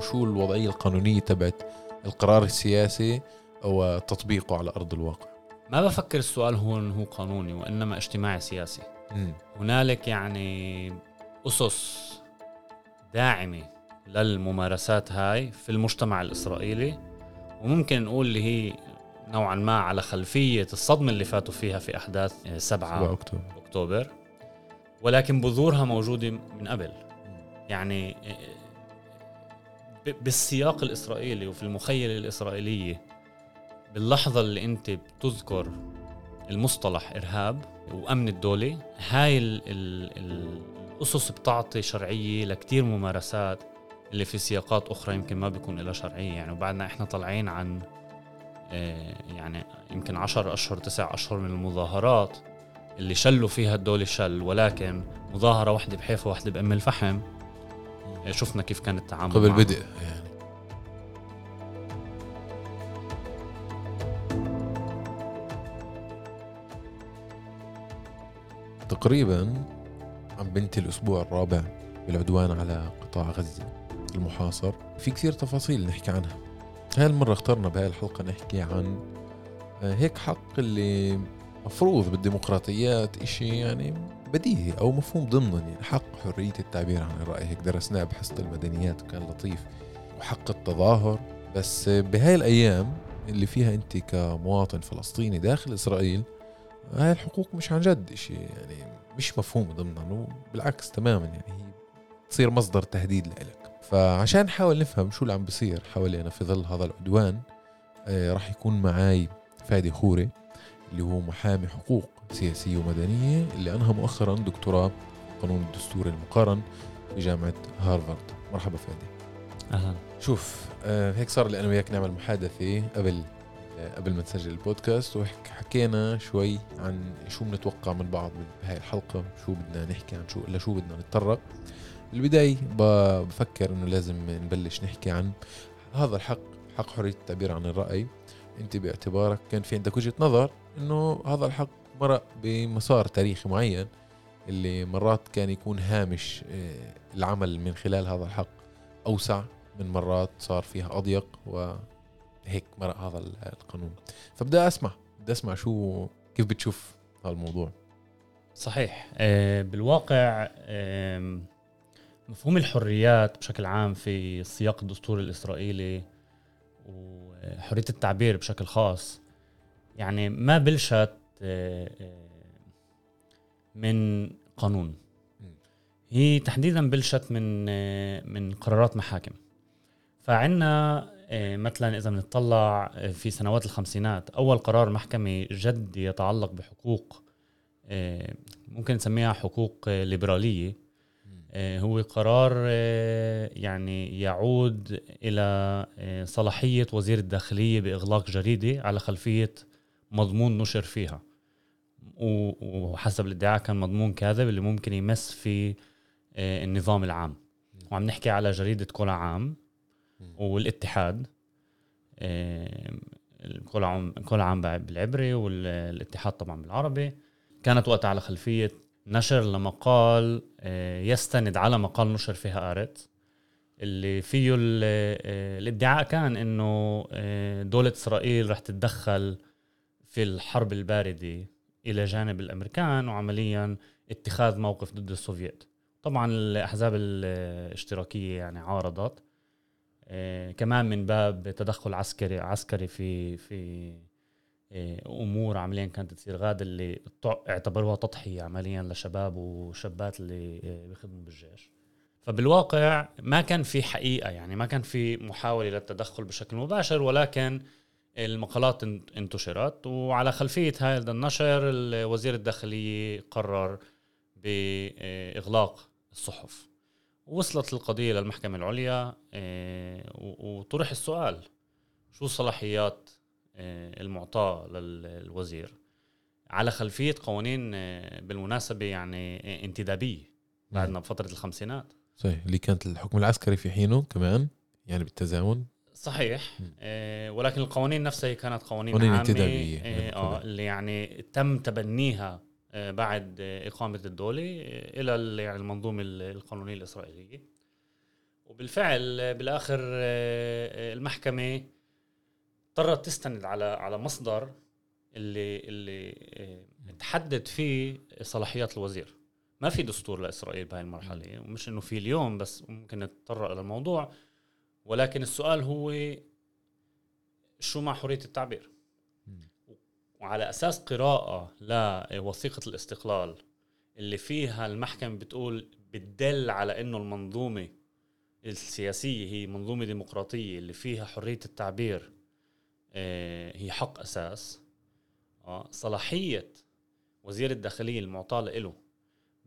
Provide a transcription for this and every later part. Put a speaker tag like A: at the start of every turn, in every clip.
A: شو الوضعية القانونية تبعت القرار السياسي وتطبيقه على أرض الواقع؟
B: ما بفكر السؤال هون هو قانوني وإنما اجتماعي سياسي. هنالك يعني أسس داعمة للممارسات هاي في المجتمع الإسرائيلي وممكن نقول اللي هي نوعا ما على خلفية الصدمة اللي فاتوا فيها في أحداث 7
A: 7 أكتوبر.
B: أكتوبر ولكن بذورها موجودة من قبل. يعني بالسياق الإسرائيلي وفي المخيله الاسرائيليه باللحظة اللي أنت بتذكر المصطلح إرهاب وأمن الدولة هاي ال ال ال الأسس بتعطي شرعية لكتير ممارسات اللي في سياقات أخرى يمكن ما بيكون لها شرعية. يعني وبعدنا إحنا طالعين عن آه، يعني يمكن عشر أشهر تسع أشهر من المظاهرات اللي شلوا فيها الدولة شل ولكن مظاهرة واحدة بحيفا واحدة بأم الفحم. شفنا كيف كان التعامل
A: قبل
B: معها.
A: بدء يعني. تقريبا عم بنتهي الأسبوع الرابع بالعدوان على قطاع غزة المحاصر. في كثير تفاصيل نحكي عنها. هاي المرة اخترنا بهاي الحلقة نحكي عن آه، هيك حق اللي مفروض بالديمقراطيات إشي يعني بديهي أو مفهوم ضمني يعني حق حرية التعبير عن الرأي هيك درسناه بحصة المدنيات وكان لطيف. وحق التظاهر. بس بهاي الأيام اللي فيها أنت كمواطن فلسطيني داخل إسرائيل هاي الحقوق مش عن جد شيء يعني مش مفهوم ضمنا بالعكس تماما يعني هي تصير مصدر تهديد لإلك. فعشان نحاول نفهم شو اللي عم بيصير حوالينا في ظل هذا العدوان آه راح يكون معاي فادي خوري اللي هو محامي حقوق سياسية ومدنية اللي أنهى مؤخرا دكتوراه قانون الدستور المقارن في جامعة هارفارد. مرحبا فادي
B: أهلا.
A: شوف آه هيك صار لي أنا وياك نعمل محادثة قبل آه قبل ما نسجل البودكاست وحكينا شوي عن شو بنتوقع من بعض بهاي الحلقة شو بدنا نحكي عن شو الا شو بدنا نتطرق. بالبدايه ب- بفكر إنه لازم نبلش نحكي عن هذا الحق حق حرية التعبير عن الرأي. أنت باعتبارك كان في عندك وجهة نظر إنه هذا الحق مرق بمسار تاريخي معين اللي مرات كان يكون هامش آه، العمل من خلال هذا الحق. أوسع من مرات صار فيها أضيق وهيك مرق هذا ال- القانون. فبدأ أسمع بدي أسمع شو كيف بتشوف هذا الموضوع؟
B: صحيح. آه، بالواقع مفهوم الحريات بشكل عام في السياق الدستوري الإسرائيلي وحرية التعبير بشكل خاص يعني ما بلشت من قانون. هي تحديدا بلشت من آه، من قرارات محاكم. فعنا آه، مثلا إذا بنطلع آه، في سنوات الخمسينات أول قرار محكمه جد يتعلق بحقوق آه، ممكن نسميها حقوق آه، ليبراليه آه، هو قرار آه، يعني يعود إلى آه، صلاحية وزير الداخلية بإغلاق جريدة على خلفية مضمون نشر فيها. وحسب الادعاء كان مضمون كاذب اللي ممكن يمس في آه، النظام العام. وعم نحكي على جريدة كل عام والاتحاد. آه، كل عام كل عام بالعبري والاتحاد طبعا بالعربي. كانت وقتها على خلفية نشر لمقال آه، يستند على مقال نشر في هآرت اللي فيه ال- الادعاء كان إنه دولة إسرائيل رح تتدخل في الحرب الباردة إلى جانب الأمريكان وعمليا اتخاذ موقف ضد السوفييت. طبعا الأحزاب الاشتراكية يعني عارضت. آه، كمان من باب تدخل عسكري عسكري في في آه، أمور عمليا كانت تصير غاد اللي اعتبروها تضحية عمليا لشباب وشابات اللي آه، بيخدموا بالجيش. فبالواقع ما كان في حقيقة يعني ما كان في محاولة للتدخل بشكل مباشر ولكن المقالات إن- انتشرت وعلى خلفية هذا النشر وزير الداخليه قرر بإغلاق الصحف. وصلت القضية للمحكمه العليا آه، وطرح السؤال شو صلاحيات آه، المعطاة للوزير؟ على خلفية قوانين آه، بالمناسبة يعني انتدابية بعدنا بفترة الخمسينات.
A: صحيح اللي كانت الحكم العسكري في حينه كمان يعني بالتزامن
B: صحيح. آه، ولكن القوانين نفسها هي كانت قوانين,
A: قوانين
B: عامة
A: انتدابية
B: آه، آه. اللي يعني تم تبنيها آه، بعد آه، إقامة الدولة آه، إلى يعني المنظومة ال- القانونية الإسرائيلية. وبالفعل بالآخر آه، المحكمة اضطرت تستند على على مصدر اللي اللي تحدد فيه صلاحيات الوزير. ما في دستور لإسرائيل بهاي المرحلة ومش إنه في اليوم بس ممكن نتطرق للموضوع. ولكن السؤال هو شو مع حرية التعبير؟ وعلى أساس قراءة لوثيقة الاستقلال اللي فيها المحكمة بتقول بتدل على إنه المنظومة السياسية هي منظومة ديمقراطية اللي فيها حرية التعبير آه، هي حق أساس. آه، صلاحية وزير الداخلية المعطاه له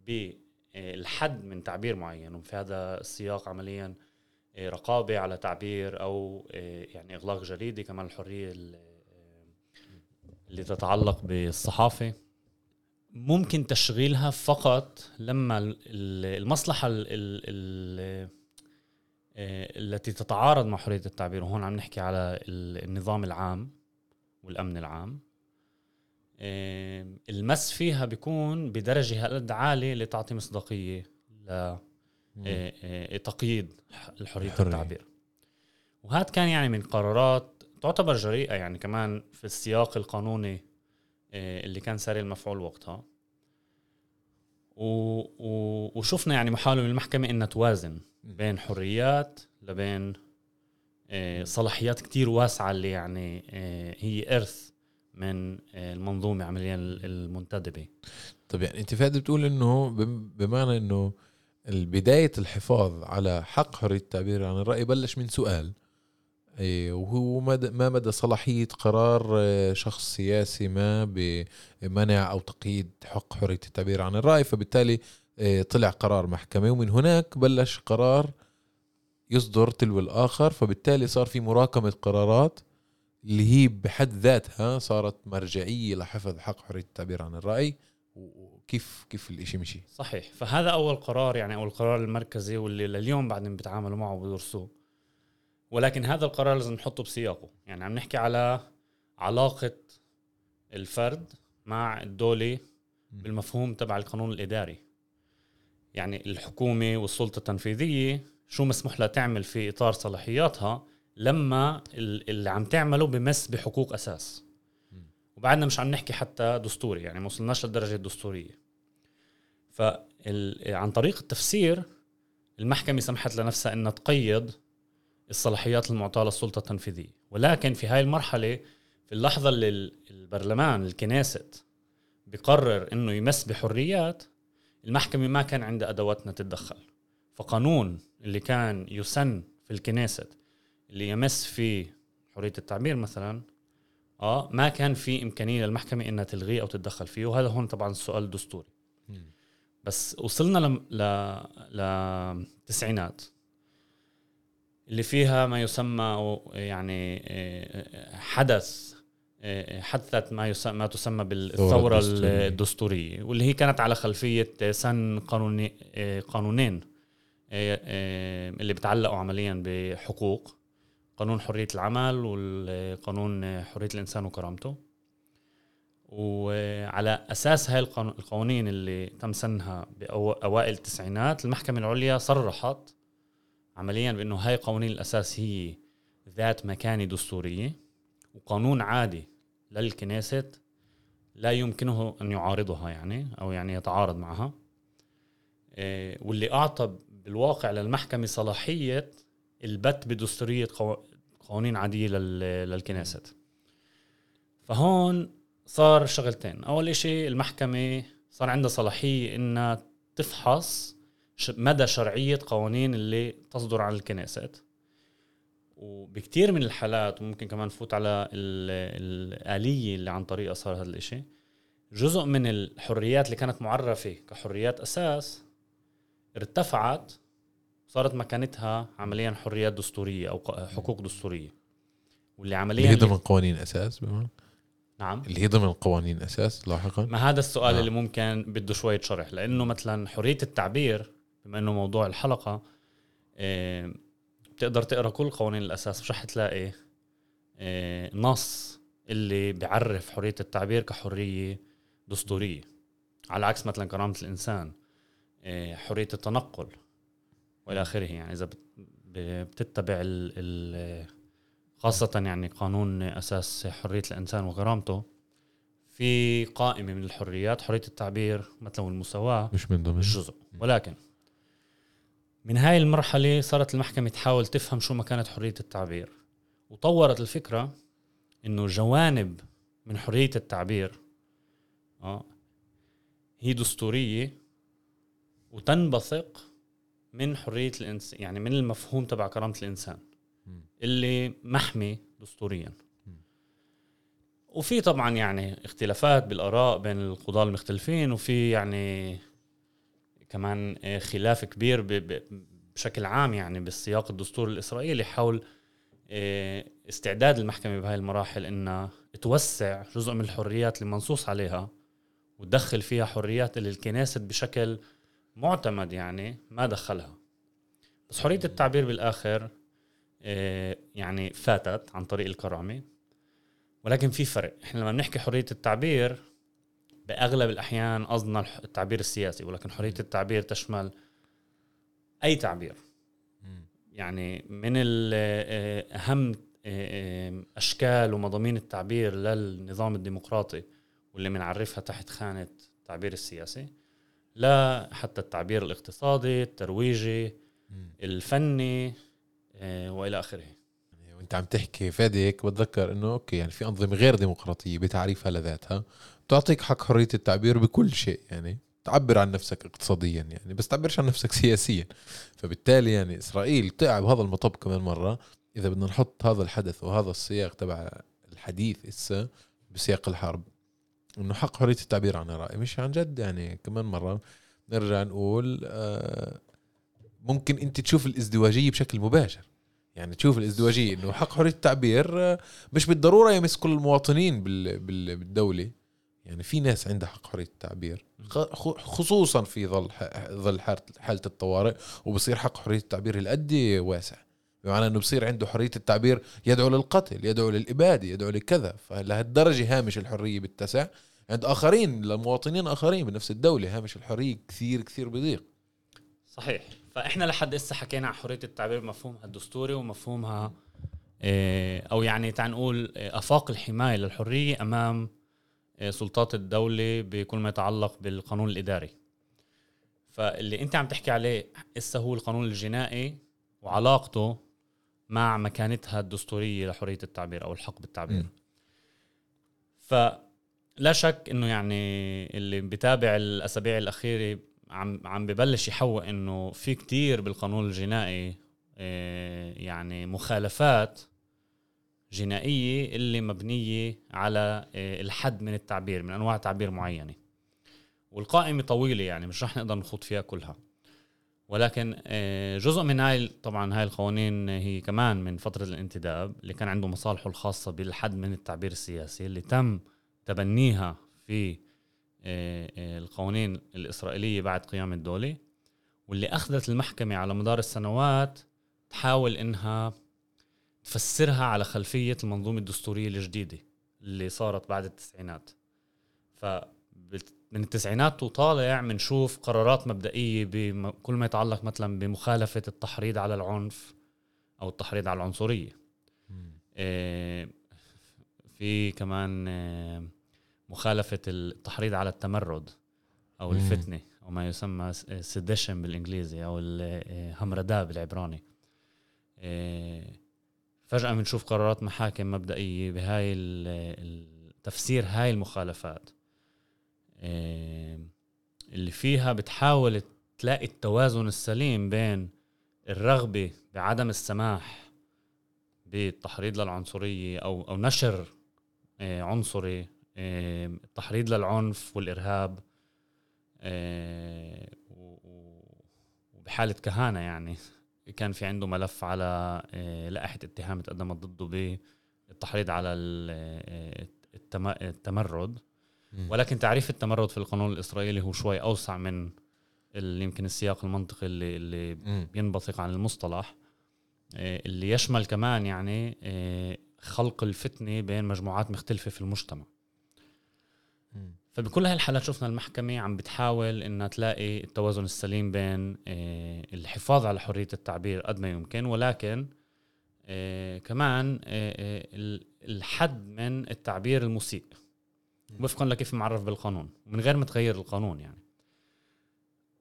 B: بالحد من تعبير معين وفي هذا السياق عمليا آه، رقابة على تعبير أو يعني إغلاق جريدة كمان الحرية اللي تتعلق بالصحافة. ممكن تشغيلها فقط لما المصلحة التي تتعارض مع حرية التعبير. وهون عم نحكي على النظام العام والأمن العام. المس فيها بيكون بدرجة هالقد عالية لتعطي مصداقية ل تقييد حريه التعبير. وهذا كان يعني من قرارات تعتبر جريئة يعني كمان في السياق القانوني آه، اللي كان ساري المفعول وقتها. و... و... وشفنا يعني محاولة من المحكمة إنها توازن بين حريات لبين آه، صلاحيات كتير واسعة اللي يعني آه، هي إرث من المنظومة عمليا المنتدبة.
A: طيب يعني أنت فادي بتقول إنه بمعنى إنه بداية الحفاظ على حق حرية التعبير عن الرأي بلش من سؤال. إيه، وهو ما مدى صلاحية قرار آه، شخص سياسي ما بمنع أو تقييد حق حرية التعبير عن الرأي؟ فبالتالي آه، طلع قرار محكمة. ومن هناك بلش قرار يصدر تلو الآخر. فبالتالي صار في مراكمة قرارات اللي هي بحد ذاتها صارت مرجعية لحفظ حق حرية التعبير عن الرأي. وكيف كيف الإشي مشي؟
B: صحيح. فهذا أول قرار يعني أول قرار المركزي واللي لليوم بعدين بيتعاملوا معه وبيدرسوه ولكن هذا القرار لازم نحطه بسياقه. يعني عم نحكي على علاقة الفرد مع الدولة بالمفهوم تبع القانون الإداري. يعني الحكومة والسلطة التنفيذية شو مسموح لها تعمل في إطار صلاحياتها لما اللي عم تعمله بمس بحقوق أساس. وبعدنا مش عم نحكي حتى دستوري يعني ما وصلناش للدرجة الدستورية فعن طريق التفسير المحكمة سمحت لنفسها أنها تقيد الصلاحيات المعطاة للسلطة التنفيذية. ولكن في هاي المرحلة في اللحظة اللي البرلمان الكنيست بقرر إنه يمس بحريات المحكمة ما كان عندها أدواتنا تتدخل. فقانون اللي كان يسن في الكنيست اللي يمس في حرية التعبير مثلا آه ما كان في إمكانية للمحكمة إنها تلغيه أو تتدخل فيه وهذا هون طبعا السؤال الدستوري بس وصلنا ل... ل... للتسعينات اللي فيها ما يسمى يعني آه، حدث آه، حدثت ما يسمى ما تسمى بالثورة الدستورية. واللي هي كانت على خلفية سن قانوني آه، قانونين اللي بتعلقوا عمليا بحقوق. قانون حرية العمل والقانون حرية الإنسان وكرامته. وعلى أساس هاي القوانين اللي تم سنها بأوائل التسعينات المحكمة العليا صرحت عمليا بأنه هاي قوانين الأساس هي ذات مكانة دستورية وقانون عادي للكنيست لا يمكنه أن يعارضها يعني أو يعني يتعارض معها. إيه، واللي أعطى بالواقع للمحكمة صلاحية البت بدستورية قوانين عادية للكنيست فهون صار شغلتين. أول شيء المحكمة صار عندها صلاحية إنها تفحص مدى شرعية قوانين اللي تصدر عن الكنيست وبكتير من الحالات وممكن كمان نفوت على الآلية اللي عن طريقها صار هذا الإشي جزء من الحريات اللي كانت معرفة كحريات أساس ارتفعت صارت مكانتها عمليا حريات دستورية أو حقوق دستورية. واللي عمليا
A: اللي هي ضمن قوانين أساس بما.
B: نعم.
A: اللي هي ضمن قوانين أساس لاحقا؟
B: ما هذا السؤال آه. اللي ممكن بده شوية شرح لأنه مثلا حرية التعبير بما إنه موضوع الحلقة إيه بتقدر تقرأ كل قوانين الأساس مش رح تلاقي إيه نص اللي بيعرف حرية التعبير كحرية دستورية. على عكس مثلا كرامة الإنسان إيه حرية التنقل. والى آخره. يعني إذا بتتبع ال ال خاصة يعني قانون أساس حرية الإنسان وكرامته في قائمة من الحريات حرية التعبير مثلا والمساواة
A: مش من ضمن.
B: مش جزء ولكن من هاي المرحلة صارت المحكمة تحاول تفهم شو مكانة حرية التعبير. وطورت الفكرة إنه جوانب من حرية التعبير آه هي دستورية وتنبثق من حرية الإنسان يعني من المفهوم تبع كرامة الإنسان
A: مم.
B: اللي محمي دستوريا. وفي طبعا يعني اختلافات بالآراء بين القضاة المختلفين وفي يعني كمان خلاف كبير بشكل عام يعني بالسياق الدستوري الإسرائيلي حول آه، استعداد المحكمة بهاي المراحل إنها توسع جزء من الحريات اللي منصوص عليها وتدخل فيها حريات اللي الكنيست بشكل معتمد يعني ما دخلها. بس حرية التعبير بالآخر آه، يعني فاتت عن طريق الكرامة. ولكن في فرق. إحنا لما بنحكي حرية التعبير بأغلب الأحيان قصدنا التعبير السياسي. ولكن حرية التعبير تشمل أي تعبير. يعني من ال- آه، أهم آه، أشكال ومضامين التعبير للنظام الديمقراطي واللي بنعرفها تحت خانة التعبير السياسي. لا حتى التعبير الاقتصادي الترويجي. الفني آه، وإلى آخره.
A: يعني وأنت عم تحكي فادك بتذكر إنه أوكي يعني في أنظمة غير ديمقراطية بتعريفها لذاتها بتعطيك حق حرية التعبير بكل شيء يعني تعبر عن نفسك اقتصاديا يعني بس تعبرش عن نفسك سياسيا. فبالتالي يعني إسرائيل تقع بهذا المطب كمان مرة. إذا بدنا نحط هذا الحدث وهذا السياق تبع الحديث هسه بسياق الحرب. إنه حق حرية التعبير عن الرأي مش عن جد يعني. كمان مرة نرجع نقول آه ممكن أنت تشوف الإزدواجية بشكل مباشر. يعني تشوف الإزدواجية إنه حق حرية التعبير آه، مش بالضرورة يمس كل المواطنين بال- بال- بالدولة. يعني في ناس عندها حق حرية التعبير خصوصا في ظل ظل حالة الطوارئ وبصير حق حرية التعبير القد واسع. بمعنى إنه بصير عنده حرية التعبير يدعو للقتل يدعو للإبادة يدعو لكذا. فلهالدرجة هامش الحرية بيتسع عند آخرين لمواطنين آخرين بنفس الدولة هامش الحرية كثير كثير بضيق.
B: صحيح. فإحنا لحد هسه حكينا عن حرية التعبير بمفهومها الدستوري ومفهومها آه، أو يعني تعال نقول آه، أفاق الحماية للحرية أمام آه، سلطات الدولة بكل ما يتعلق بالقانون الإداري. فاللي أنت عم تحكي عليه هسه هو القانون الجنائي وعلاقته مع مكانتها الدستورية لحرية التعبير أو الحق بالتعبير.
A: م.
B: فلا شك إنه يعني اللي بتابع الأسابيع الأخيرة عم عم ببلش يحوق إنه في كتير بالقانون الجنائي آه، يعني مخالفات جنائية اللي مبنية على آه، الحد من التعبير من أنواع تعبير معينة. والقائمة طويلة يعني مش رح نقدر نخوض فيها كلها. ولكن آه، جزء من هاي طبعا هاي القوانين هي كمان من فترة الانتداب اللي كان عنده مصالحه الخاصة بالحد من التعبير السياسي اللي تم تبنيها في آه، آه، القوانين الإسرائيلية بعد قيام الدولة واللي أخذت المحكمة على مدار السنوات تحاول إنها تفسرها على خلفية المنظومة الدستورية الجديدة اللي صارت بعد التسعينات. ف من التسعينات وطالع بنشوف قرارات مبدئية بكل ما يتعلق مثلا بمخالفة التحريض على العنف أو التحريض على العنصرية. آه، في كمان مخالفة التحريض على التمرد أو
A: مم.
B: الفتنة أو ما يسمى سيديشن بالإنجليزي أو الهمرداء بالعبراني آه، فجأة بنشوف قرارات محاكم مبدئية بهاي تفسير هاي المخالفات اللي فيها بتحاول تلاقي التوازن السليم بين الرغبة بعدم السماح بالتحريض للعنصرية أو أو نشر عنصري التحريض للعنف والإرهاب آه، و- و- وبحالة كهانة يعني. كان في عنده ملف على لائحة اتهام تقدمت ضده بالتحريض على ال- التم- التمرد. ولكن تعريف التمرد في القانون الإسرائيلي هو شوي أوسع من ال- يمكن السياق المنطقي اللي, اللي بينبثق عن المصطلح. آه، اللي يشمل كمان يعني آه، خلق الفتنة بين مجموعات مختلفة في المجتمع. فبكل هاي الحالات شفنا المحكمة عم بتحاول إنها تلاقي التوازن السليم بين آه، الحفاظ على حرية التعبير قد ما يمكن ولكن آه، كمان آه، الحد من التعبير المسيء. وفقا لكيف معرف بالقانون. من غير ما تغير القانون يعني.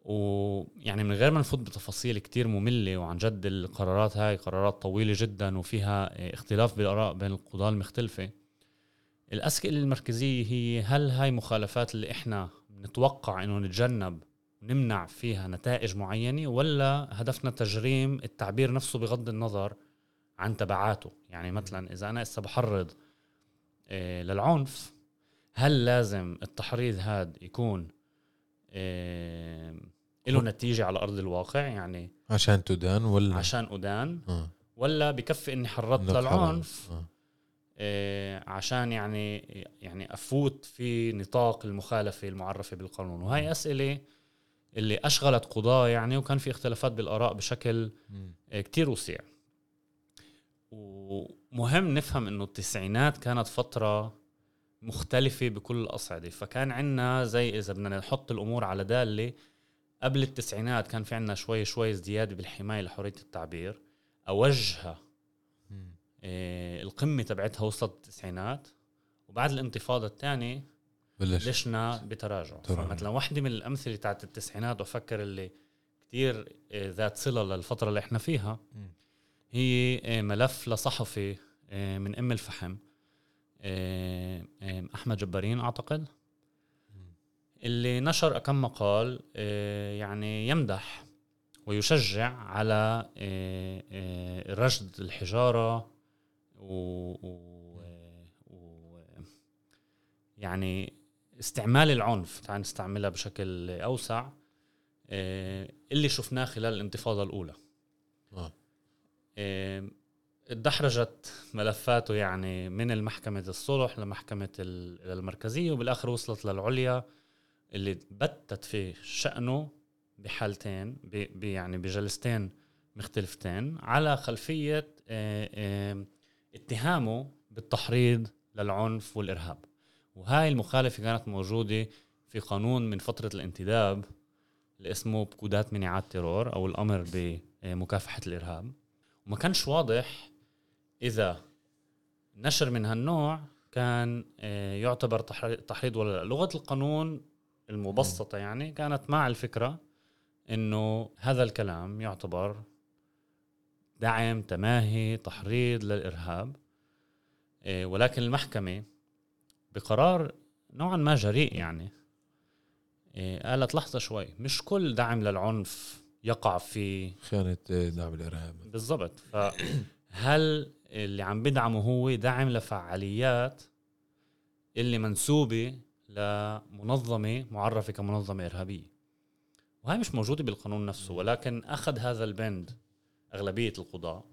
B: ويعني من غير ما نفوت بتفاصيل كتير مملة وعن جد القرارات هاي قرارات طويلة جدا وفيها اختلاف بالآراء بين القضاة المختلفة. الأسئلة المركزية هي هل هاي مخالفات اللي إحنا نتوقع إنه نتجنب نمنع فيها نتائج معينة ولا هدفنا تجريم التعبير نفسه بغض النظر عن تبعاته؟ يعني مثلا إذا أنا إسا بحرض إيه للعنف هل لازم التحريض هاد يكون إيه له نتيجة على أرض الواقع؟ يعني
A: عشان تدان ولا؟
B: عشان أدان. آه. ولا بكفي إني حرضت. للعنف؟ آه. إيه عشان يعني يعني أفوت في نطاق المخالفة المعرفة بالقانون. وهي أسئلة اللي أشغلت قضاة يعني وكان في اختلافات بالآراء بشكل إيه كتير وسيع. ومهم نفهم إنه التسعينات كانت فترة مختلفة بكل الأصعدة. فكان عندنا زي إذا بدنا نحط الأمور على دالة قبل التسعينات كان في عندنا شوي شوي ازدياد بالحماية لحرية التعبير. اوجها إيه القمة تبعتها وصلت التسعينات وبعد الانتفاضة الثانية بلشنا بتراجع. فمثلا واحدة من الأمثلة تاعت التسعينات وأفكر اللي كتير إيه ذات صلة للفترة اللي إحنا فيها هي إيه ملف لصحفي من أم الفحم أحمد جبارين أعتقد. اللي نشر كم مقال يعني يمدح ويشجع على رشد الحجارة و, و... و... يعني استعمال العنف تعال نستعملها بشكل أوسع آه، اللي شفناه خلال الانتفاضة الأولى آه. ادحرجت ملفاته يعني من المحكمة الصلح لمحكمة المركزية وبالآخر وصلت للعليا اللي بتت في شأنه بحالتين يعني بجلستين مختلفتين على خلفية آه، اتهامه بالتحريض للعنف والإرهاب. وهاي المخالفة كانت موجودة في قانون من فترة الانتداب اللي اسمه بكودات منعات تيرور أو الأمر بمكافحة الإرهاب. وما كانش واضح إذا نشر من هالنوع كان آه، يعتبر تحريض ولا لا. لغة القانون المبسطة يعني كانت مع الفكرة إنه هذا الكلام يعتبر دعم تماهي تحريض للإرهاب. إيه، ولكن المحكمة بقرار نوعا ما جريء يعني. إيه، قالت لحظة شوي مش كل دعم للعنف يقع في
A: خيانة دعم الإرهاب.
B: بالضبط. فهل اللي عم بدعمه هو دعم لفعاليات اللي منسوبة لمنظمة معرفة كمنظمة إرهابية؟ وهي مش موجودة بالقانون نفسه ولكن أخذ هذا البند أغلبية القضاة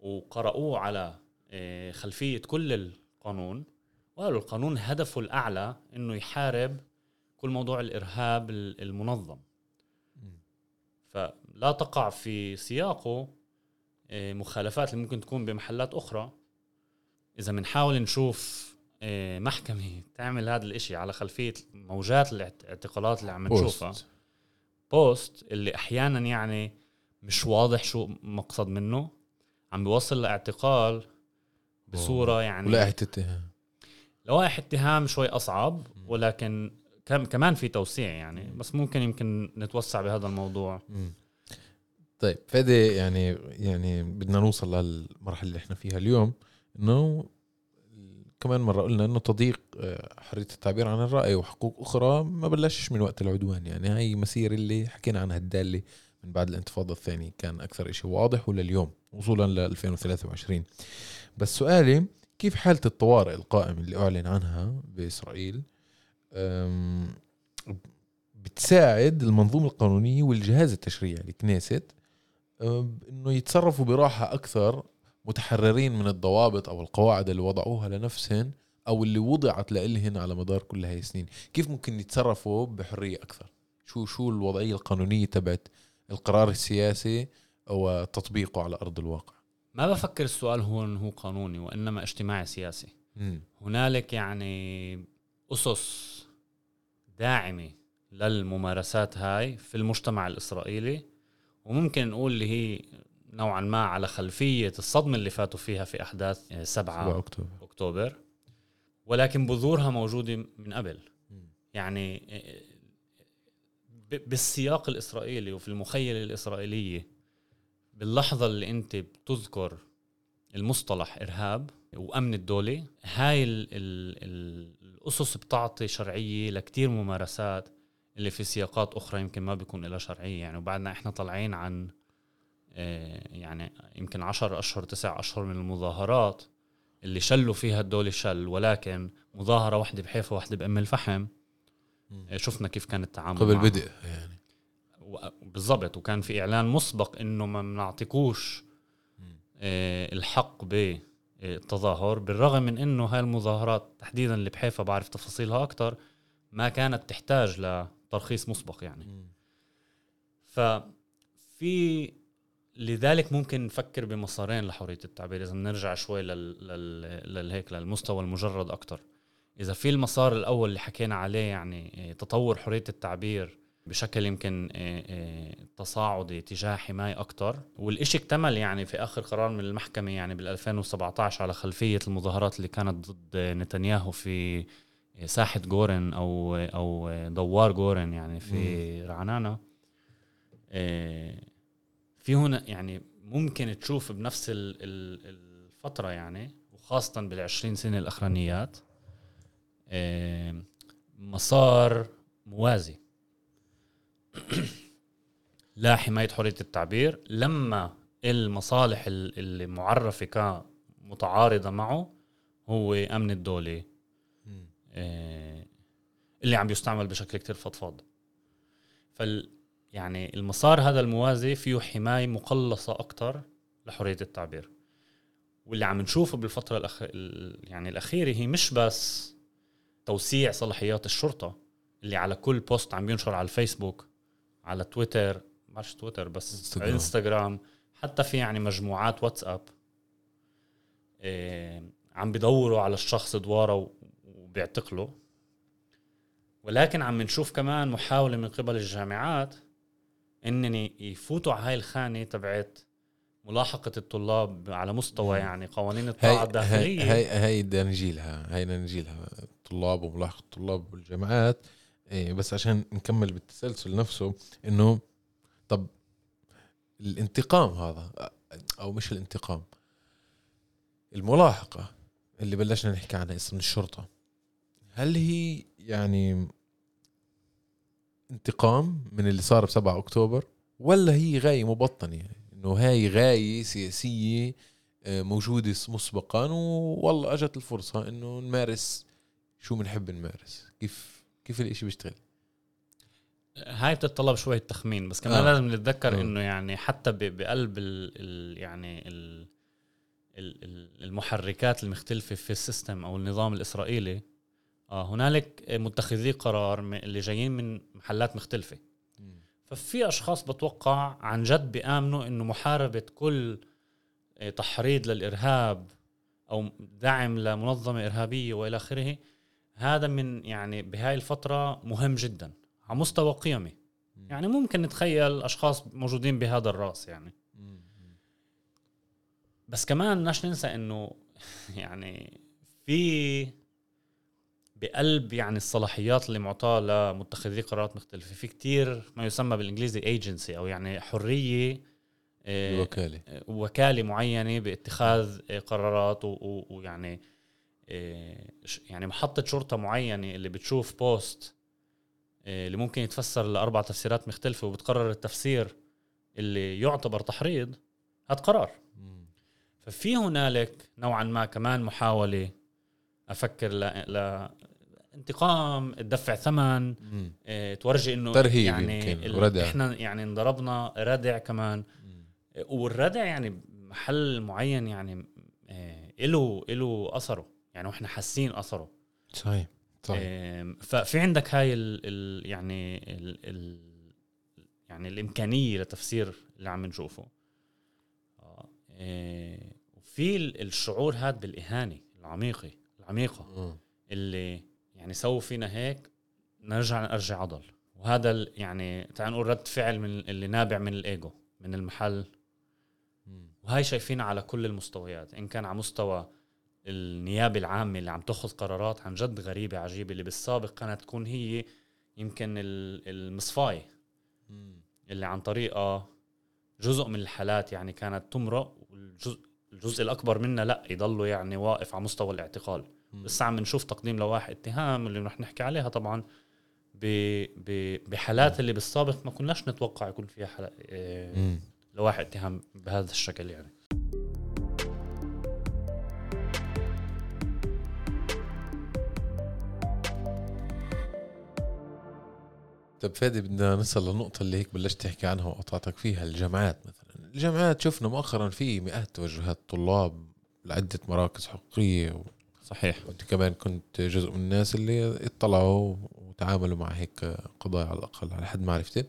B: وقرأوه على آه، خلفية كل القانون وقالوا القانون هدفه الأعلى أنه يحارب كل موضوع الإرهاب المنظم. فلا تقع في سياقه آه، مخالفات اللي ممكن تكون بمحلات أخرى. إذا بنحاول نشوف آه، محكمة تعمل هذا الإشي على خلفية موجات الاعتقالات اللي عم نشوفها. بوست اللي أحيانا يعني مش واضح شو مقصد منه. عم بيوصل لاعتقال بصورة يعني
A: ولائحه اتهام.
B: لوائح اتهام شوي أصعب ولكن كمان في توسيع يعني بس ممكن يمكن نتوسع بهذا الموضوع.
A: طيب فادي يعني يعني بدنا نوصل للمرحلة اللي إحنا فيها اليوم إنه كمان مرة قلنا إنه تضييق آه، حرية التعبير عن الرأي وحقوق أخرى ما بلشش من وقت العدوان يعني. هاي مسيرة اللي حكينا عنها الدالة. من بعد الانتفاضة الثانية كان أكثر إشي واضح ولا اليوم وصولا ل 2023 بس سؤالي كيف حالة الطوارئ القائمة اللي أعلن عنها بإسرائيل؟ بتساعد المنظومة القانونية والجهاز التشريعي الكنيست إنه يتصرفوا براحة أكثر متحررين من الضوابط أو القواعد اللي وضعوها لنفسهم أو اللي وضعت لإلهن على مدار كل هاي السنين. كيف ممكن يتصرفوا بحرية أكثر؟ شو شو الوضعية القانونية تبعت القرار السياسي وتطبيقه على أرض الواقع
B: ما بفكر السؤال هو هو قانوني وإنما اجتماعي سياسي. هنالك يعني أسس داعمة للممارسات هاي في المجتمع الإسرائيلي وممكن نقول اللي هي نوعا ما على خلفية الصدمة اللي فاتوا فيها في أحداث 7
A: 7 أكتوبر
B: أكتوبر ولكن بذورها موجودة من قبل. يعني بالسياق الإسرائيلي وفي المخيله الإسرائيلية باللحظة اللي أنت بتذكر المصطلح إرهاب وأمن الدولة هاي ال ال ال الأسس بتعطي شرعية لكتير ممارسات اللي في سياقات أخرى يمكن ما بيكون لها شرعية. يعني وبعدنا إحنا طالعين عن آه، يعني يمكن عشر أشهر تسع أشهر من المظاهرات اللي شلوا فيها الدولة شل ولكن مظاهرة واحدة بحيفا واحدة بأم الفحم. شفنا كيف كان التعامل
A: قبل
B: معها.
A: بدء يعني
B: بالضبط وكان في إعلان مسبق إنه ما بنعطيكوش. آه، الحق بالتظاهر بالرغم من إنه هاي المظاهرات تحديدا اللي بحيفا بعرف تفاصيلها أكثر ما كانت تحتاج لترخيص مسبق يعني
A: مم.
B: ففي لذلك ممكن نفكر بمسارين لحرية التعبير إذا بنرجع شوي لل... لل... للهيك للمستوى المجرد أكثر إذا في المسار الأول اللي حكينا عليه يعني آه، تطور حرية التعبير بشكل يمكن آه، آه، تصاعدي تجاه حماية أكتر. والإشي اكتمل يعني في آخر قرار من المحكمة يعني بال 2017 على خلفية المظاهرات اللي كانت ضد نتنياهو في ساحة جورن أو أو دوار جورن يعني في رعنانة آه، في هنا يعني ممكن تشوف بنفس ال- ال- الفترة يعني وخاصة بالعشرين سنة الأخرانيات مسار موازي. لا حماية حرية التعبير. لما المصالح ال- اللي معرفة كمتعارضة معه هو أمن الدولة. آه، اللي عم يستعمل بشكل كتير فضفاض. فال يعني المسار هذا الموازي فيه حماية مقلصة أكتر لحرية التعبير. واللي عم نشوفه بالفترة الأخ... ال- يعني الأخيرة هي مش بس توسيع صلاحيات الشرطة اللي على كل post عم ينشر على الفيسبوك على تويتر مش تويتر بس
A: انستغرام.
B: انستغرام, حتى في يعني مجموعات واتساب إيه عم بدوروا على الشخص دوارة وبيعتقلوا ولكن عم نشوف كمان محاولة من قبل الجامعات انن يفوتوا على هاي الخانة تبعت ملاحقة الطلاب على مستوى. يعني قوانين
A: هاي
B: الطاعة
A: هاي
B: الداخلية
A: هاي هاي بدنا نجيلها هاي بدنا نجيلها الطلاب وملاحقة الطلاب والجامعات إيه بس عشان نكمل بالتسلسل نفسه إنه طب الانتقام هذا أو مش الانتقام الملاحقة اللي بلشنا نحكي عنها اسم الشرطة هل هي يعني انتقام من اللي صار ب 7 أكتوبر ولا هي غاية مبطنة؟ إنه هاي غاية سياسية آه، موجودة مسبقا والله أجت الفرصة إنه نمارس شو بنحب نمارس كيف كيف الإشي بيشتغل
B: هاي بتتطلب شوية تخمين بس كمان
A: آه.
B: لازم نتذكر
A: آه.
B: إنه يعني حتى بقلب ال ال يعني ال ال- ال- المحركات المختلفة في السيستم أو النظام الإسرائيلي آه هنالك متخذي قرار اللي جايين من محلات مختلفة ففي أشخاص بتوقع عن جد بيآمنوا إنه محاربة كل آه، تحريض للإرهاب أو دعم لمنظمة إرهابية وإلى آخره هذا من يعني بهاي الفترة مهم جدا على مستوى قيمي. يعني ممكن نتخيل أشخاص موجودين بهذا الرأس يعني. بس كمان بدناش ننسى إنه يعني في بقلب يعني الصلاحيات اللي معطاة لمتخذي قرارات مختلفة. في كتير ما يسمى بالإنجليزي ايجنسي أو يعني حرية آه،
A: الوكالة
B: وكالة معينة باتخاذ آه، قرارات ويعني آه، يعني محطة شرطة معينة اللي بتشوف post آه، اللي ممكن يتفسر لأربع تفسيرات مختلفة وبتقرر التفسير اللي يعتبر تحريض هذا قرار. ففي هنالك نوعا ما كمان محاولة أفكر ل... ل... انتقام تدفع ثمن
A: مم.
B: آه، تورجي إنه
A: ترهيب
B: يعني
A: يمكن، وردع.
B: إحنا يعني انضربنا ردع كمان. آه، والردع يعني محل معين يعني آه، له له أثره. يعني وإحنا حاسين أثره.
A: صحيح صحيح.
B: ففي عندك هاي ال ال يعني ال ال يعني الإمكانية لتفسير اللي عم نشوفه. آه، آه، وفي ال- الشعور هذا بالإهانة العميقة العميقة
A: آه.
B: اللي يعني سووا فينا هيك نرجع نرجع عضل. وهذا يعني تعال نقول رد فعل من اللي نابع من الإيجو من المحل. وهاي شايفينها على كل المستويات إن كان على مستوى النيابة العامة اللي عم تاخذ قرارات عن جد غريبة عجيبة اللي بالسابق كانت تكون هي يمكن ال- المصفاي اللي عن طريقها جزء من الحالات يعني كانت تمرق والجزء الجزء الأكبر منها لا يضلوا يعني واقف على مستوى الاعتقال بس عم نشوف تقديم لوائح اتهام اللي رح نحكي عليها طبعا ب ب بحالات اللي بالسابق ما كناش نتوقع يكون فيها. إيه
A: مم.
B: لوائح اتهام بهذا الشكل يعني
A: طب فادي بدنا نصل للنقطة اللي هيك بلشت تحكي عنها وقطعتك فيها الجامعات مثلا. الجامعات شفنا مؤخرا في مئات توجهات طلاب لعدة مراكز حقوقية و-
B: صحيح.
A: وأنت كمان كنت جزء من الناس اللي اطلعوا وتعاملوا مع هيك قضايا على الأقل على حد معرفتي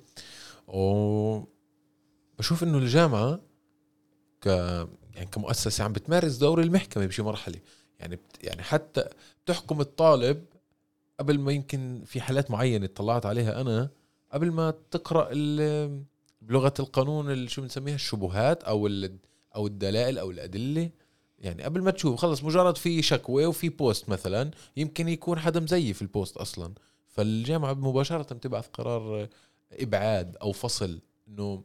A: وبشوف إنه الجامعة ك يعني كمؤسسة عم بتمارس دور المحكمة بشي مرحلة. يعني بت... يعني حتى بتحكم الطالب قبل ما يمكن في حالات معينة اطلعت عليها أنا قبل ما تقرأ ال- بلغة القانون شو بنسميها الشبهات أو ال... أو الدلائل أو الأدلة. يعني قبل ما تشوف خلص مجرد في شكوى وفي post مثلا يمكن يكون حدا مزيف ال post أصلا. فالجامعة مباشرة بتبعث قرار إبعاد أو فصل إنه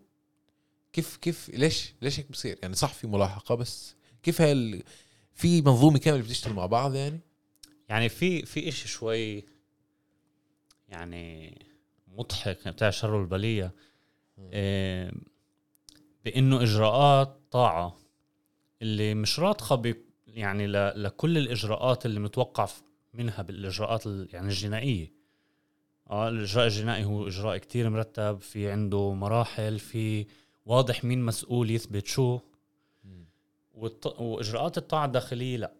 A: كيف كيف ليش ليش هيك بصير؟ يعني صح في ملاحقة بس كيف هاي ال... في منظومة كاملة بتشتغل مع بعض يعني؟
B: يعني في في إشي شوي يعني مضحك بتاع شر والبلية إيه بإنه إجراءات طاعة اللي مش راتخه ب يعني ل... لكل الإجراءات اللي متوقع منها بالإجراءات ال... يعني الجنائية. آه الإجراء الجنائي هو إجراء كتير مرتب في عنده مراحل في واضح مين مسؤول يثبت شو. والط... وإجراءات الطاعة الداخلية لا.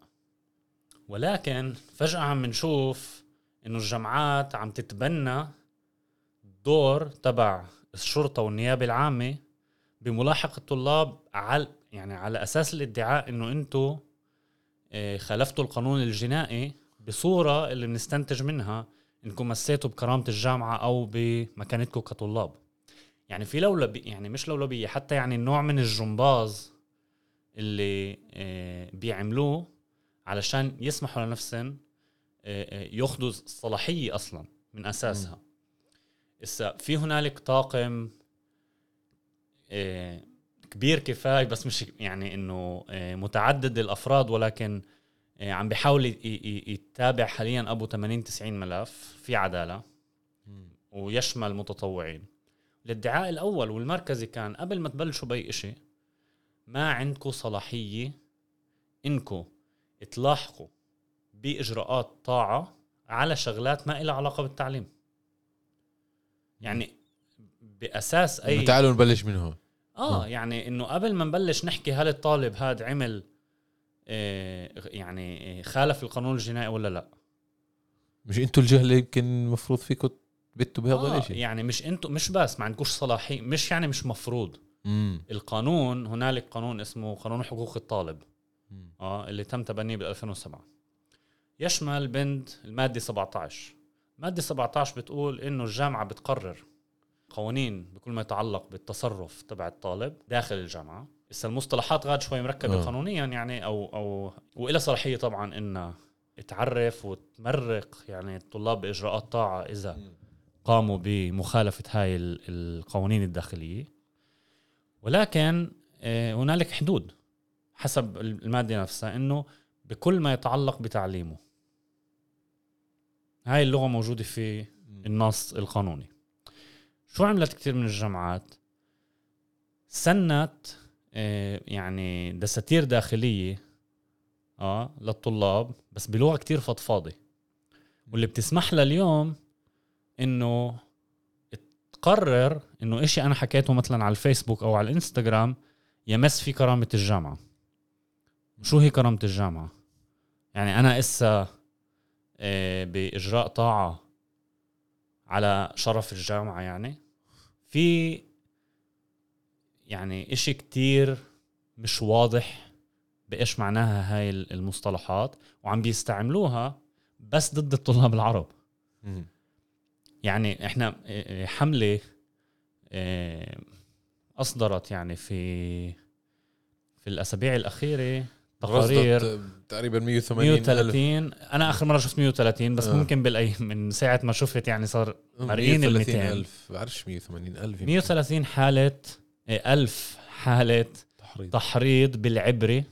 B: ولكن فجأة عم نشوف إنه الجامعات عم تتبنى دور تبع الشرطة والنيابة العامة بملاحقة الطلاب على يعني على أساس الادعاء إنه أنتم خالفتوا القانون الجنائي بصورة اللي بنستنتج منها إنكم مسيتوا بكرامة الجامعة أو بمكانتكم كطلاب. يعني في لولبي يعني مش لولبية حتى يعني نوع من الجمباز اللي آه، بيعملوه علشان يسمحوا لنفسهم آه، آه، ياخذوا الصلاحية أصلا من أساسها. هسا في هنالك طاقم آه، كبير كفاية بس مش يعني إنه متعدد الأفراد ولكن عم بيحاول يتابع حاليا أبو 80 90 ملف في عدالة ويشمل متطوعين. الادعاء الأول والمركزي كان قبل ما تبلشوا بأي شيء ما عندكم صلاحية انكم تلاحقوا بإجراءات طاعة على شغلات ما لها علاقة بالتعليم. يعني
A: بأساس
B: اي
A: تعالوا نبلش من هون.
B: آه
A: آه.
B: يعني إنه قبل ما نبلش نحكي هل الطالب هاد عمل آه يعني خالف القانون الجنائي ولا لا.
A: مش أنتوا الجهه اللي يمكن المفروض فيكم تبتوا بهذا
B: آه
A: الشيء
B: يعني مش أنتم مش بس ما عندكوش صلاحية مش يعني مش مفروض.
A: امم
B: القانون هنالك قانون اسمه قانون حقوق الطالب. آه اللي تم تبنيه بال 2007 يشمل بند المادة 17 ماده 17 بتقول إنه الجامعة بتقرر قوانين بكل ما يتعلق بالتصرف تبع الطالب داخل الجامعة. هسه المصطلحات غاد شوي مركبة
A: آه.
B: قانونيا يعني أو أو والها صلاحية طبعا انها تعرف وتمرق يعني الطلاب بإجراءات طاعة إذا قاموا بمخالفة هاي ال- القوانين الداخلية. ولكن آه، هنالك حدود. حسب المادة نفسها إنه بكل ما يتعلق بتعليمه. هاي اللغة موجودة في النص القانوني. شو عملت كثير من الجامعات؟ سنت آه، يعني دساتير داخلية آه للطلاب بس بلغة كتير فضفاضه واللي بتسمح لها اليوم إنه تقرر إنه إشي أنا حكيته مثلا على الفيسبوك أو على الإنستغرام يمس في كرامة الجامعة. شو هي كرامة الجامعة يعني أنا إسا آه، بإجراء طاعة على شرف الجامعة يعني في يعني إشي كتير مش واضح بإيش معناها هاي المصطلحات وعم بيستعملوها بس ضد الطلاب العرب. يعني إحنا آه، حملة آه، أصدرت يعني في في الأسابيع الأخيرة تقارير
A: تقريبا 180
B: 130 أنا آخر مرة شفت 130 بس
A: آه.
B: ممكن بالاي من ساعة ما شفت يعني صار مرقين ال 200.
A: ألف. بعرفش 180 ألف
B: 130 حالة آه، ألف حالة
A: تحريض.
B: تحريض بالعبري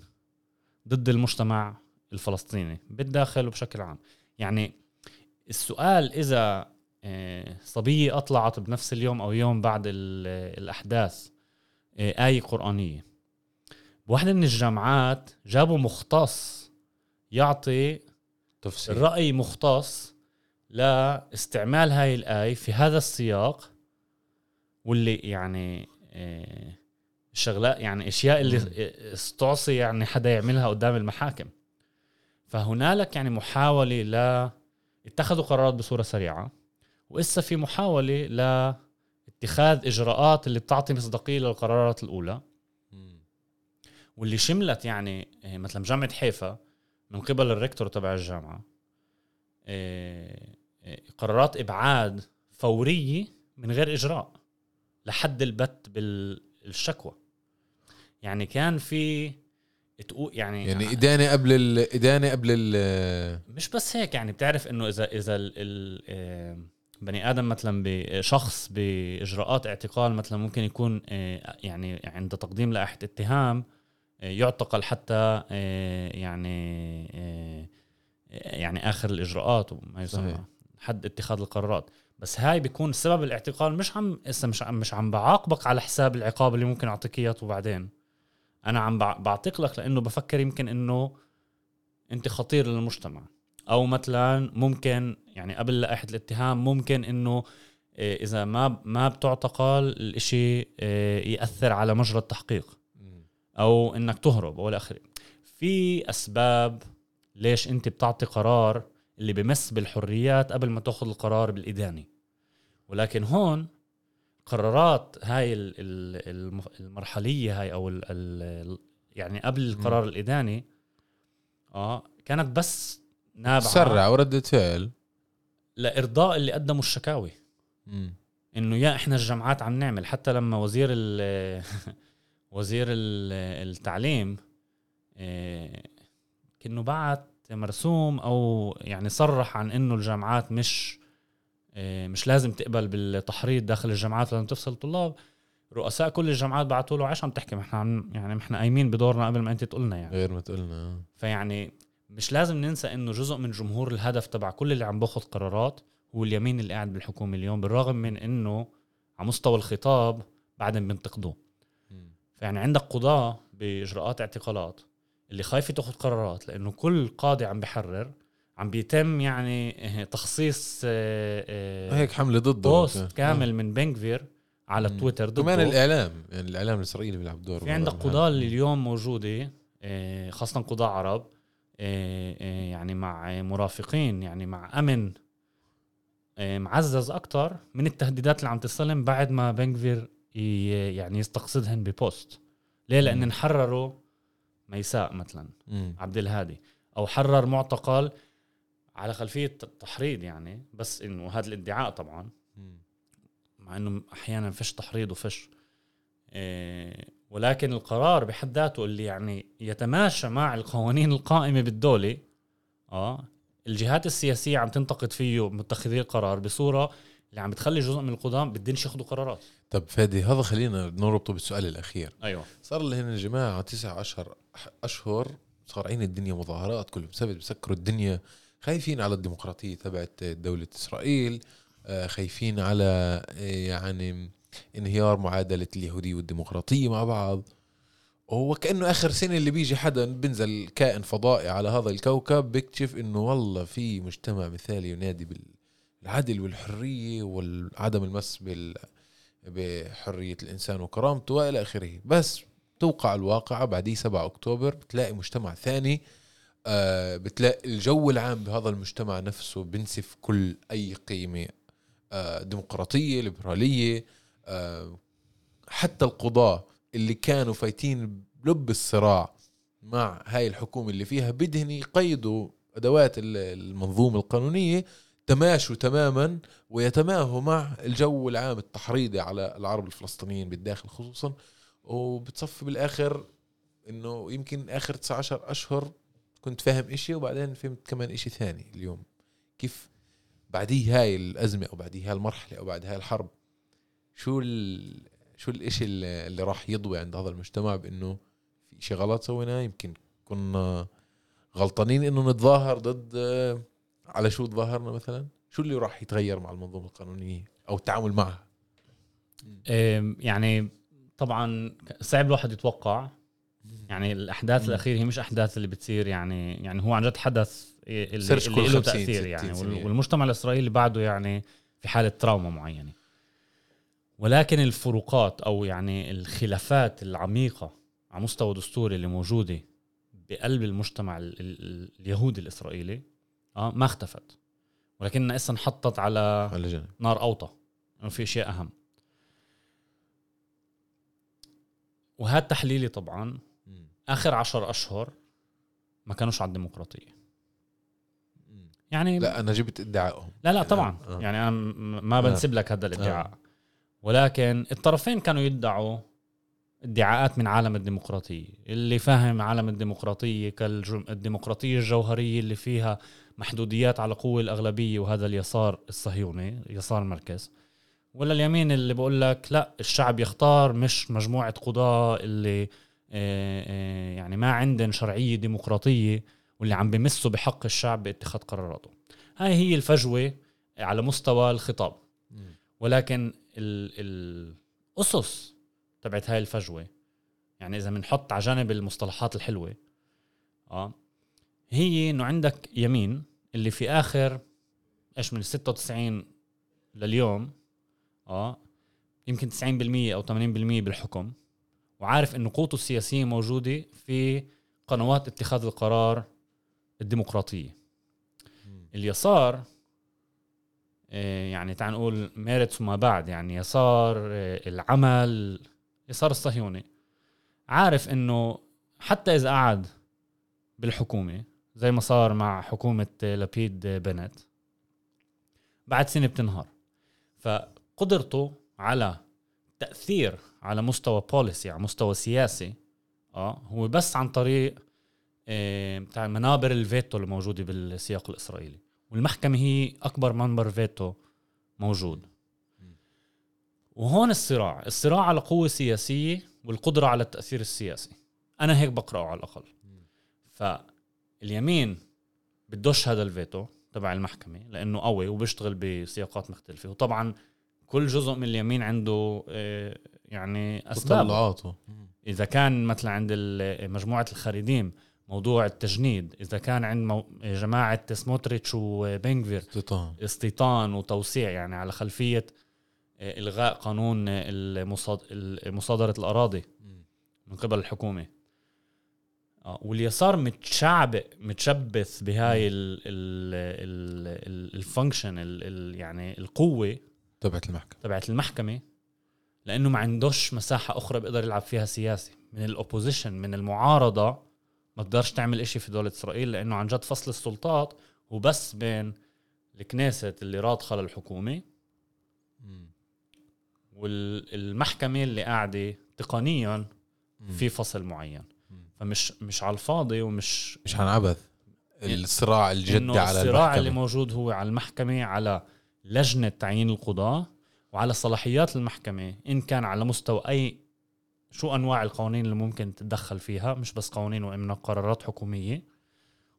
B: ضد المجتمع الفلسطيني بالداخل وبشكل عام. يعني السؤال إذا آه، صبية أطلعت بنفس اليوم أو يوم بعد ال- الأحداث آه، بواحدة من الجامعات جابوا مختص يعطي
A: تفسير
B: رأي مختص لاستعمال هاي الآية في هذا السياق واللي يعني آه، الشغلات يعني أشياء اللي. استعصي يعني حدا يعملها قدام المحاكم فهنالك يعني محاولة ل اتخذوا قرارات بصورة سريعة وإسا في محاولة لاتخاذ إجراءات اللي بتعطي مصداقية للقرارات الأولى
A: مم.
B: واللي شملت يعني آه، مثلا جامعة حيفا من قبل الريكتور تبع الجامعة آه، آه، قرارات إبعاد فورية من غير إجراء لحد البت بالشكوى. يعني كان في تقول يعني,
A: يعني إدانة قبل ال إدانة قبل ال
B: مش بس هيك يعني بتعرف إنه إذا إذا ال ال بني آدم مثلا بشخص بإجراءات اعتقال مثلا ممكن يكون يعني عند تقديم لائحة اتهام يعتقل حتى آه، يعني آه، يعني آخر الإجراءات وما يسمى. حد اتخاذ القرارات. بس هاي بيكون سبب الاعتقال. مش عم إسا مش عم مش عم بعاقبك على حساب العقاب اللي ممكن أعطيك إياه بعدين أنا عم بع- بعتق لك لأنه بفكر يمكن إنه أنت خطير للمجتمع. أو مثلا ممكن يعني قبل لائحه الاتهام ممكن إنه آه، إذا ما ما بتعتقل الإشي يأثر على مجرى التحقيق. أو إنك تهرب أو الآخر في أسباب ليش أنت بتعطي قرار اللي بمس بالحريات قبل ما تأخذ القرار بالإدانة. ولكن هون قرارات هاي المرحلية هاي أو ال ال يعني قبل القرار الاداني آه كانت بس نابعة.
A: سرع وردة فعل.
B: لإرضاء اللي قدموا الشكاوي. إنه يا إحنا الجامعات عم نعمل حتى لما وزير ال وزير ال- التعليم آه، كأنه بعت مرسوم أو يعني صرح عن إنه الجامعات مش آه، مش لازم تقبل بالتحريض داخل الجامعات لازم تفصل الطلاب. رؤساء كل الجامعات بعتوا له عايش عم تحكي إحنا عم يعني إحنا قايمين بدورنا قبل ما أنت تقولنا يعني.
A: غير ما تقولنا.
B: فيعني مش لازم ننسى إنه جزء من جمهور الهدف تبع كل اللي عم باخذ قرارات هو اليمين اللي قاعد بالحكومة اليوم بالرغم من إنه على مستوى الخطاب بعدين بينتقدوه.
A: مم.
B: فيعني عندك قضاة بإجراءات اعتقالات اللي خايفة تاخذ قرارات لأنه كل قاضي عم بحرر عم بيتم يعني آه، تخصيص آه، آه،
A: هيك حملة ضده
B: بوست كامل من بنكفير على
A: مم.
B: تويتر
A: كمان
B: ضده
A: الإعلام يعني الإعلام الإسرائيلي بيلعب دور
B: في عندك. قضاة اللي اليوم موجودة خاصة قضاة عرب يعني مع مرافقين يعني مع أمن معزز أكتر من التهديدات اللي عم تستلم بعد ما بنكفير يعني يستقصدهن ببوست ليه؟ لأن
A: مم.
B: انحرروا ميساء مثلا
A: مم.
B: عبد الهادي أو حرر معتقل على خلفية تحريض يعني بس إنه هذا الادعاء طبعا
A: مم.
B: مع إنه أحيانا فيش تحريض وفيش إيه ولكن القرار بحد ذاته اللي يعني يتماشى مع القوانين القائمة بالدولة آه الجهات السياسية عم تنتقد فيه متخذي القرار بصورة اللي عم بتخلي جزء من القضاة بدنش ياخذوا قرارات.
A: طب فادي هذا خلينا نربطه بالسؤال الأخير.
B: أيوه.
A: صار لهن يا جماعة تسع اشهر أشهر صار عين الدنيا مظاهرات كل سبت بسكروا الدنيا. خايفين على الديمقراطية تبعت دولة إسرائيل آه، خايفين على آه، يعني انهيار معادلة اليهودية والديمقراطية مع بعض. وهو كأنه آخر سنة اللي بيجي حدا بنزل كائن فضائي على هذا الكوكب بيكتشف إنه والله في مجتمع مثالي ينادي بالعدل والحرية وعدم المس بحرية الإنسان وكرامته وإلى آخره. بس توقع الواقعة بعديه 7 أكتوبر بتلاقي مجتمع ثاني آه بتلاقي الجو العام بهذا المجتمع نفسه بنسف كل أي قيمة آه ديمقراطية ليبرالية آه حتى القضاة اللي كانوا فايتين بلب الصراع مع هاي الحكومة اللي فيها بدهن يقيدوا أدوات ال- المنظومة القانونية تماشوا تماما ويتماهوا مع الجو العام التحريضي على العرب الفلسطينيين بالداخل خصوصا. وبتصفي بالآخر إنه يمكن آخر 19 أشهر كنت فاهم إشي وبعدين فهمت كمان إشي ثاني اليوم. كيف بعديه هاي الأزمة أو بعديه هاي المرحلة أو بعد هاي الحرب شو ال... شو الإشي اللي راح يضوي عند هذا المجتمع بإنه في شيء غلط سويناه؟ يمكن كنا غلطانين إنه نتظاهر ضد على شو تظاهرنا مثلا؟ شو اللي راح يتغير مع المنظومة القانونية أو التعامل معها؟
B: يعني طبعا صعب الواحد يتوقع. يعني الأحداث الأخيرة هي مش أحداث اللي بتصير يعني يعني هو عن جد حدث اللي, اللي له تأثير يعني والمجتمع الإسرائيلي بعده يعني في حالة تراوما معينة. ولكن الفروقات أو يعني الخلافات العميقة على مستوى دستوري اللي موجودة بقلب المجتمع اليهودي الإسرائيلي آه ما اختفت. ولكنها هسه انحطت على على جنب. نار أوطى. إنه في أشياء أهم. وهذا تحليلي طبعا. آخر عشر أشهر ما كانوش على الديمقراطية.
A: يعني لا أنا جبت إدعائهم.
B: لا لا طبعا. آه. يعني أنا ما بنسب لك هذا الإدعاء. آه. ولكن الطرفين كانوا يدعوا ادعاءات من عالم الديمقراطية. اللي فاهم عالم الديمقراطية كالديمقراطية الجوهرية اللي فيها محدوديات على قوة الأغلبية وهذا اليسار الصهيوني يسار المركز ولا اليمين اللي بقول لك لا الشعب يختار مش مجموعة قضاء اللي آه، آه، يعني ما عندن شرعية ديمقراطية واللي عم بمسوا بحق الشعب باتخاذ قراراته. هاي هي الفجوة على مستوى الخطاب. ولكن الأسس تبعت هاي الفجوة يعني إذا بنحط على جانب المصطلحات الحلوة آه هي إنه عندك يمين اللي في آخر إيش من 96 لليوم آه يمكن 90% أو 80% بالحكم. وعارف إنه قوته السياسية موجودة في قنوات اتخاذ القرار الديمقراطية. اليسار آه، يعني تعال نقول ميرتس وما بعد يعني يسار آه، العمل يسار الصهيوني. عارف إنه حتى إذا قعد بالحكومة زي ما صار مع حكومة لبيد بنت بعد سنة بتنهار. فقدرته على تأثير على مستوى policy على مستوى سياسي آه هو بس عن طريق آه بتاع منابر الفيتو اللي موجودة بالسياق الإسرائيلي. والمحكمة هي أكبر منبر فيتو موجود. وهون الصراع الصراع على قوة سياسية والقدرة على التأثير السياسي. أنا هيك بقرأه على الأقل. ف اليمين بدوش هذا الفيتو تبع المحكمة لأنه قوي وبيشتغل بسياقات مختلفة. وطبعا كل جزء من اليمين عنده آه، يعني اسباب إذا كان مثلا عند مجموعة الخريديم موضوع التجنيد إذا كان عند مو... جماعة سموتريتش وبنجفير
A: استيطان.
B: استيطان وتوسيع يعني على خلفية آه، إلغاء قانون المصاد... مصادره الأراضي من قبل الحكومة. آه واليسار متشعبق متشبث بهاي ال function يعني القوة
A: تبعت المحكمة.
B: تبعت المحكمة لأنه ما عندوش مساحة أخرى بيقدر يلعب فيها سياسي. من ال opposition من المعارضة ما تقدرش تعمل إشي في دولة إسرائيل لأنه عن جد فصل السلطات وبس بين الكنيست اللي راضخة للحكومة والمحكمة اللي قاعدة تقنيا في فصل معين. فمش مش على الفاضي ومش
A: مش عن عبث الصراع الجدي على
B: الصراع المحكمة. اللي موجود هو على المحكمة على لجنة تعيين القضاة وعلى صلاحيات المحكمة إن كان على مستوى أي شو أنواع القوانين اللي ممكن تتدخل فيها مش بس قوانين وإنما قرارات حكومية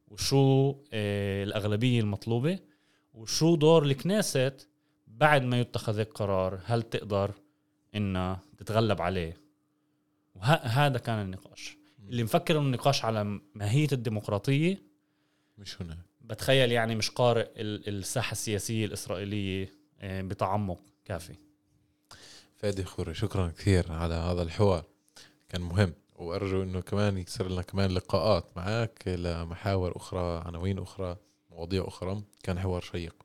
B: وشو آه الأغلبية المطلوبة وشو دور الكنيست بعد ما يتخذ القرار هل تقدر إنها تتغلب عليه؟ وهذا كان النقاش. اللي مفكر إنه النقاش على ماهية الديمقراطية
A: مش هنا.
B: بتخيل يعني مش قارئ الساحة السياسية الإسرائيلية آه، بتعمق كافي.
A: فادي خوري شكرا كثير على هذا الحوار. كان مهم. وأرجو إنه كمان يصير لنا كمان لقاءات معك لمحاور أخرى عناوين أخرى مواضيع أخرى. كان حوار شيق.